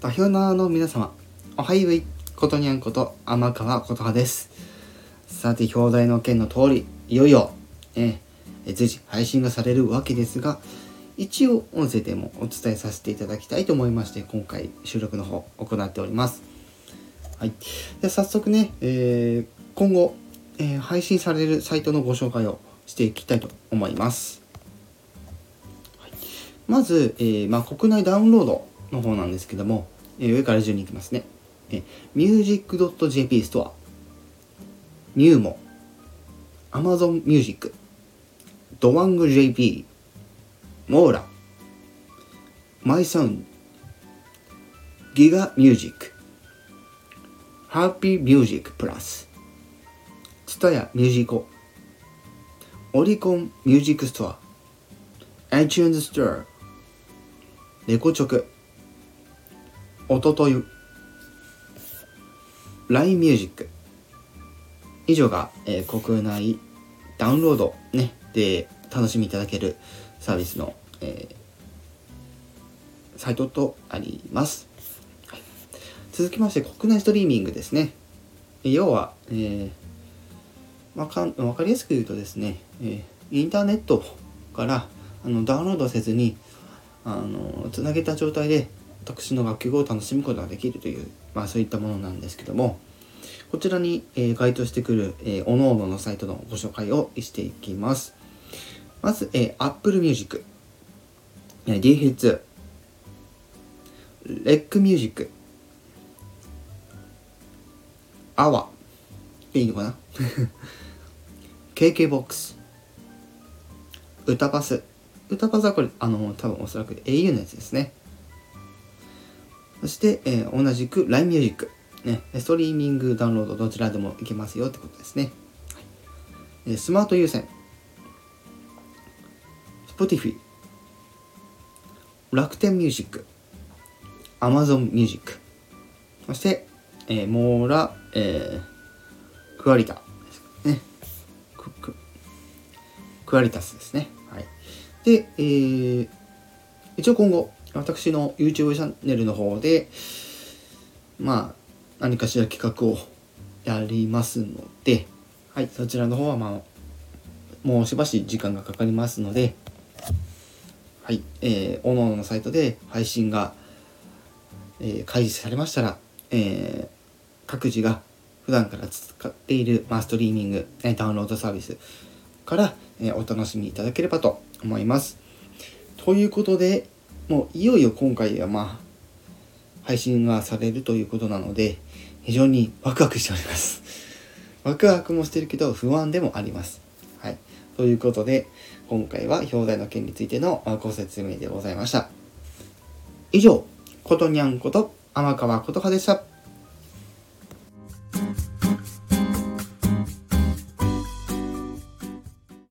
代表の皆様、おはようことにゃんこと天川琴葉です。さて、表題の件の通り、いよいよ、え、随時配信がされるわけですが、一応音声でもお伝えさせていただきたいと思いまして、今回収録の方行っております。はい。で早速ね、えー、今後、えー、配信されるサイトのご紹介をしていきたいと思います。まず、えーまあ、国内ダウンロードの方なんですけども、えー上から順にいきますね。えー、music.jp ストア、ニューモ、Amazon Music、ドワング JP、モーラ、マイサウン、ギガミュージック、ハッピーミュージックプラス、ツタヤミュージコ、オリコンミュージックストア、iTunes ストア、レコチョク、おととゆ、LINE ミュージック。以上が、えー国内ダウンロード、ね、で楽しみいただけるサービスの、えーサイトとあります。続きまして、国内ストリーミングですね。要は、えーわかわかりやすく言うとですね、えーインターネットからあのダウンロードせずにあのつなげた状態で私の楽曲を楽しむことができるという、まあ、そういったものなんですけどもこちらに、えー該当してくる、えー、各々のサイトのご紹介をしていきますまず、えー、Apple Music、えー、D-Hits、レックミュージック、アワでいいのかな ?KKBOX、歌パス。歌パスはこれ、あの、多分おそらく au のやつですね。そして、えー同じく LINE ミュージック。ね、ストリーミングダウンロードどちらでもいけますよってことですね。はいえースマート優先。Spotify。楽天ミュージック。Amazon ミュージック。そして、えーモーラ、えークアリタね。クククアリタスですね。はい。で、えー一応今後、私の YouTube チャンネルの方で、まあ、何かしら企画をやりますので、はい、そちらの方はまあ、もうしばし時間がかかりますので、はい、えー、おのおのサイトで配信が、えー開示されましたら、えー各自が普段から使っている、まあ、ストリーミング、えーダウンロードサービスから、えーお楽しみいただければと思います。ということで、もういよいよ今回はまあ、配信がされるということなので、非常にワクワクしております。ワクワクもしてるけど不安でもあります。はい。ということで、今回は表題の件についてのご説明でございました。以上、ことにゃんこと天川琴葉でした。